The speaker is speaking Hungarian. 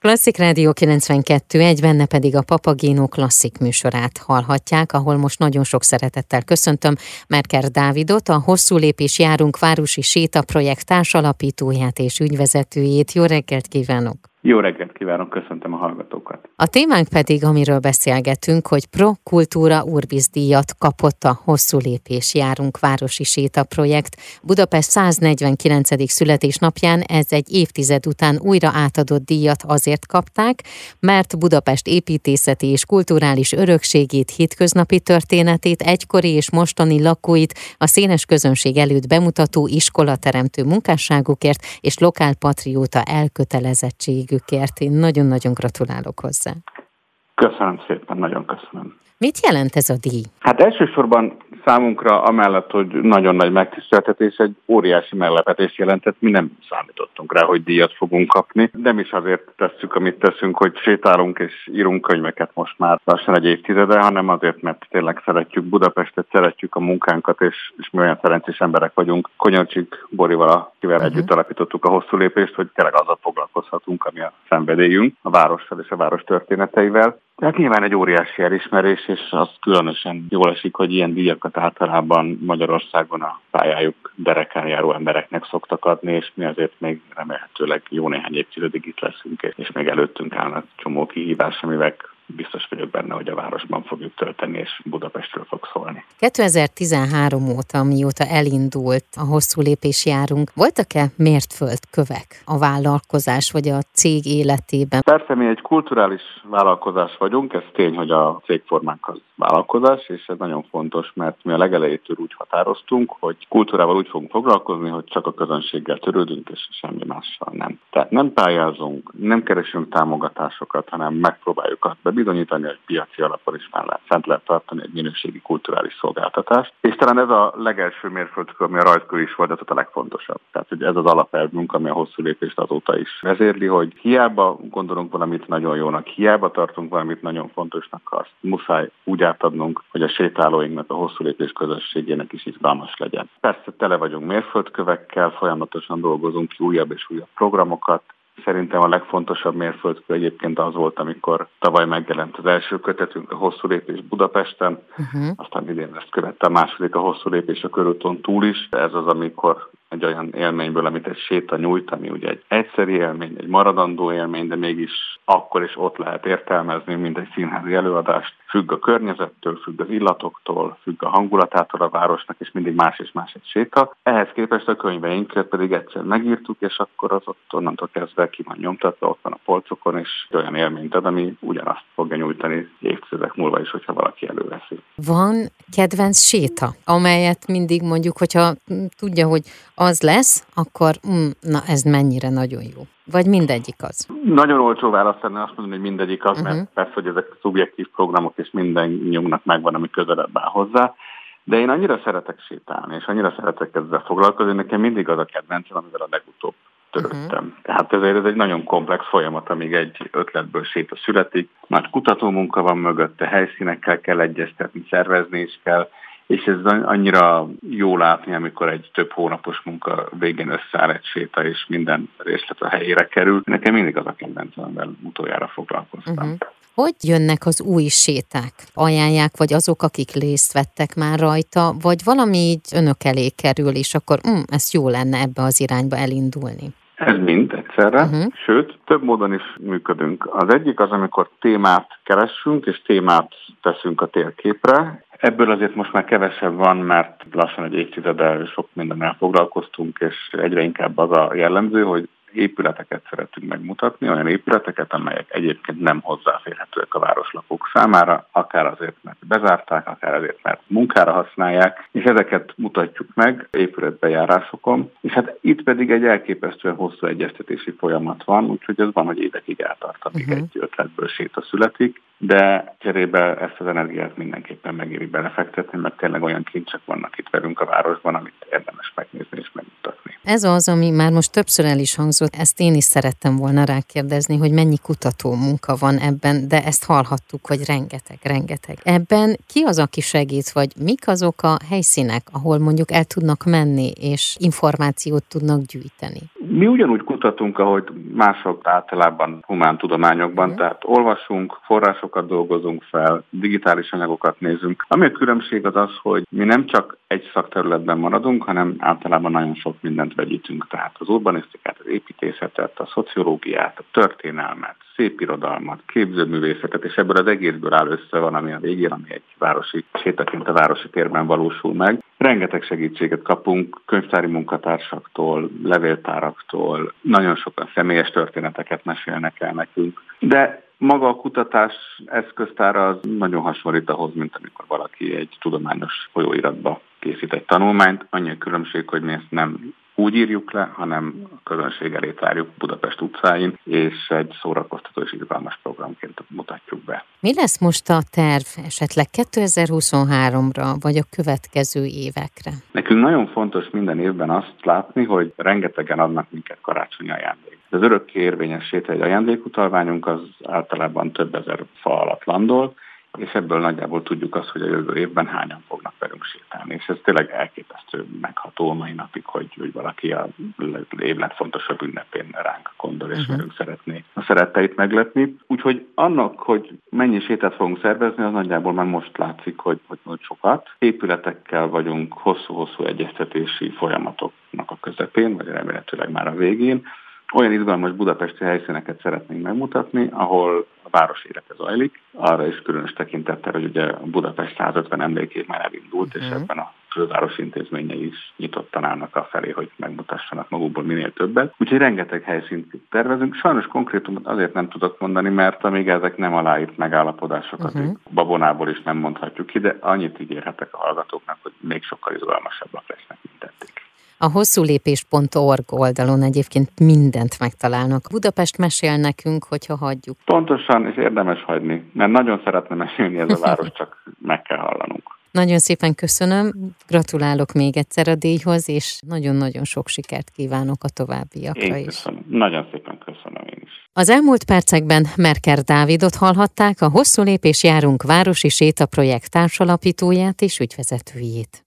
Klasszik Rádió 92, egy benne pedig a Papagéno klasszik műsorát hallhatják, ahol most nagyon sok szeretettel köszöntöm Merker Dávidot, a Hosszú Lépés Járunk Városi Séta projekt társalapítóját és ügyvezetőjét. Jó reggelt kívánok! Jó reggelt kívánok, köszöntöm a hallgatókat. A témánk pedig, amiről beszélgetünk, hogy Pro Kultúra Urbis díjat kapott a Hosszú Lépés Járunk Városi Séta projekt. Budapest 149. születésnapján ez egy évtized után újra átadott díjat azért kapták, mert Budapest építészeti és kulturális örökségét, hétköznapi történetét, egykori és mostani lakóit a szénes közönség előtt bemutató iskolateremtő munkásságukért és lokálpatrióta elkötelezettség segítségükért. Én nagyon-nagyon gratulálok hozzá. Köszönöm szépen, nagyon köszönöm. Mit jelent ez a díj? Hát elsősorban számunkra amellett, hogy nagyon nagy megtiszteltetés, egy óriási meglepetés jelentett. Mi nem számítottunk rá, hogy díjat fogunk kapni. Nem is azért tesszük, amit teszünk, hogy sétálunk és írunk könyveket most már lassan egy évtizede, hanem azért, mert tényleg szeretjük Budapestet, szeretjük a munkánkat, és, és mi olyan szerencsés emberek vagyunk. Konyolcsik Borival, akivel uh-huh. együtt alapítottuk a hosszú lépést, hogy tényleg azzal foglalkozhatunk, ami a szenvedélyünk, a várossal és a város történeteivel. Tehát nyilván egy óriási elismerés, és az különösen jól esik, hogy ilyen díjakat általában Magyarországon a pályájuk derekán járó embereknek szoktak adni, és mi azért még remélhetőleg jó néhány évtizedig itt leszünk, és még előttünk állnak csomó kihívás, amivel biztos vagyok benne, hogy a városban fogjuk tölteni, és Budapestről fog szólni. 2013 óta, mióta elindult a hosszú lépés járunk, voltak-e mértföldkövek a vállalkozás vagy a cég életében? Persze mi egy kulturális vállalkozás vagyunk, ez tény, hogy a cégformánk az vállalkozás, és ez nagyon fontos, mert mi a legelejétől úgy határoztunk, hogy kultúrával úgy fogunk foglalkozni, hogy csak a közönséggel törődünk, és semmi mással nem. Tehát nem pályázunk, nem keresünk támogatásokat, hanem megpróbáljuk azt bebizonyítani, hogy piaci alapon is már fent lehet tartani egy minőségi kulturális szolgáltatást. És talán ez a legelső mérföldkő, ami a rajtkör is volt, ez a legfontosabb. Tehát, hogy ez az alapelvünk, ami a hosszú lépést azóta is vezérli, hogy hiába gondolunk valamit nagyon jónak, hiába tartunk valamit nagyon fontosnak, azt muszáj úgy átadnunk, hogy a sétálóinknak, a hosszú lépés közösségének is izgalmas legyen. Persze tele vagyunk mérföldkövekkel, folyamatosan dolgozunk ki újabb és újabb programokat, Szerintem a legfontosabb mérföldkő egyébként az volt, amikor tavaly megjelent az első kötetünk, a hosszú lépés Budapesten, uh-huh. aztán idén ezt követte a második, a hosszú lépés a körúton túl is. Ez az, amikor egy olyan élményből, amit egy séta nyújt, ami ugye egy egyszeri élmény, egy maradandó élmény, de mégis akkor is ott lehet értelmezni, mint egy színházi előadást. Függ a környezettől, függ az illatoktól, függ a hangulatától a városnak, és mindig más és más egy séta. Ehhez képest a könyveinket pedig egyszer megírtuk, és akkor az ott onnantól kezdve ki van nyomtatva, ott van a polcokon, és olyan élményt ad, ami ugyanazt fogja nyújtani évtizedek múlva is, hogyha valaki előveszi. Van kedvenc séta, amelyet mindig mondjuk, hogyha tudja, hogy az lesz, akkor mm, na ez mennyire nagyon jó. Vagy mindegyik az? Nagyon olcsó választ lenne azt mondani, hogy mindegyik az, uh-huh. mert mhm. persze, hogy ezek szubjektív programok, és minden nyugnak megvan, ami közelebb áll hozzá. De én annyira szeretek sétálni, és annyira szeretek ezzel foglalkozni, nekem mindig az a kedvencem, amivel a legutóbb törődtem. Uh-huh. Tehát ezért ez egy nagyon komplex folyamat, amíg egy ötletből séta születik. Már kutatómunka van mögötte, helyszínekkel kell egyeztetni, szervezni is kell, és ez annyira jó látni, amikor egy több hónapos munka végén összeáll egy séta, és minden részlet a helyére kerül. Nekem mindig az a kedvencem, amivel utoljára foglalkoztam. Uh-huh. Hogy jönnek az új séták? Ajánlják, vagy azok, akik részt vettek már rajta, vagy valami így önök elé kerül, és akkor mm, ez jó lenne ebbe az irányba elindulni? Ez mind egyszerre, uh-huh. sőt, több módon is működünk. Az egyik az, amikor témát keressünk, és témát teszünk a térképre, Ebből azért most már kevesebb van, mert lassan egy évtizeddel sok mindennel foglalkoztunk, és egyre inkább az a jellemző, hogy épületeket szeretünk megmutatni, olyan épületeket, amelyek egyébként nem hozzáférhetőek a városlakók számára, akár azért, mert bezárták, akár azért, mert munkára használják, és ezeket mutatjuk meg épületbejárásokon, és hát itt pedig egy elképesztően hosszú egyeztetési folyamat van, úgyhogy ez van, hogy évekig eltart, amíg uh-huh. egy ötletből séta születik, de cserébe ezt az energiát mindenképpen megéri belefektetni, mert tényleg olyan kincsek vannak itt velünk a városban, amit érdemes megnézni és megmutatni. Ez az, ami már most többször el is hangzott, ezt én is szerettem volna rákérdezni, hogy mennyi kutató munka van ebben, de ezt hallhattuk, hogy rengeteg, rengeteg. Ebben ki az, aki segít, vagy mik azok a helyszínek, ahol mondjuk el tudnak menni, és információt tudnak gyűjteni? Mi ugyanúgy kutatunk, ahogy mások általában humán tudományokban, tehát olvasunk, forrásokat dolgozunk fel, digitális anyagokat nézünk. Ami a különbség az az, hogy mi nem csak egy szakterületben maradunk, hanem általában nagyon sok mindent vegyítünk. Tehát az urbanisztikát, az építészetet, a szociológiát, a történelmet, szépirodalmat, képzőművészetet, és ebből az egészből áll össze van, ami a végén, ami egy városi sétaként a városi térben valósul meg. Rengeteg segítséget kapunk könyvtári munkatársaktól, levéltáraktól, nagyon sokan személyes történeteket mesélnek el nekünk. De maga a kutatás eszköztára az nagyon hasonlít ahhoz, mint amikor valaki egy tudományos folyóiratba készít egy tanulmányt. Annyi a különbség, hogy mi ezt nem úgy írjuk le, hanem a közönség elé tárjuk Budapest utcáin, és egy szórakoztató és izgalmas programként mutatjuk be. Mi lesz most a terv esetleg 2023-ra, vagy a következő évekre? Nekünk nagyon fontos minden évben azt látni, hogy rengetegen adnak minket karácsonyi ajándékot. Az örökké érvényes egy ajándékutalványunk az általában több ezer fa alatt landol, és ebből nagyjából tudjuk azt, hogy a jövő évben hányan fognak velünk sétálni. És ez tényleg elképesztő megható a mai napig, hogy, hogy valaki a év legfontosabb ünnepén ránk gondol, és uh-huh. velünk szeretné a szeretteit meglepni. Úgyhogy annak, hogy mennyi sétát fogunk szervezni, az nagyjából már most látszik, hogy, hogy, hogy sokat. Épületekkel vagyunk hosszú-hosszú egyeztetési folyamatoknak a közepén, vagy remélhetőleg már a végén olyan izgalmas budapesti helyszíneket szeretnénk megmutatni, ahol város élete zajlik. Arra is különös tekintettel, hogy ugye a Budapest 150 emlékét már elindult, és mhm. ebben a főváros intézményei is nyitottan állnak a felé, hogy megmutassanak magukból minél többet. Úgyhogy rengeteg helyszínt tervezünk. Sajnos konkrétumot azért nem tudok mondani, mert amíg ezek nem aláírt megállapodásokat, uh-huh. babonából is nem mondhatjuk ki, de annyit ígérhetek a hallgatóknak, hogy még sokkal izgalmasabbak eddig. A hosszúlépés.org oldalon egyébként mindent megtalálnak. Budapest mesél nekünk, hogyha hagyjuk. Pontosan, és érdemes hagyni, mert nagyon szeretne mesélni ez a város, csak meg kell hallanunk. Nagyon szépen köszönöm, gratulálok még egyszer a díjhoz, és nagyon-nagyon sok sikert kívánok a továbbiakra én is. Nagyon szépen köszönöm én is. Az elmúlt percekben Merker Dávidot hallhatták, a Hosszú Lépés Járunk Városi Séta projekt társalapítóját és ügyvezetőjét.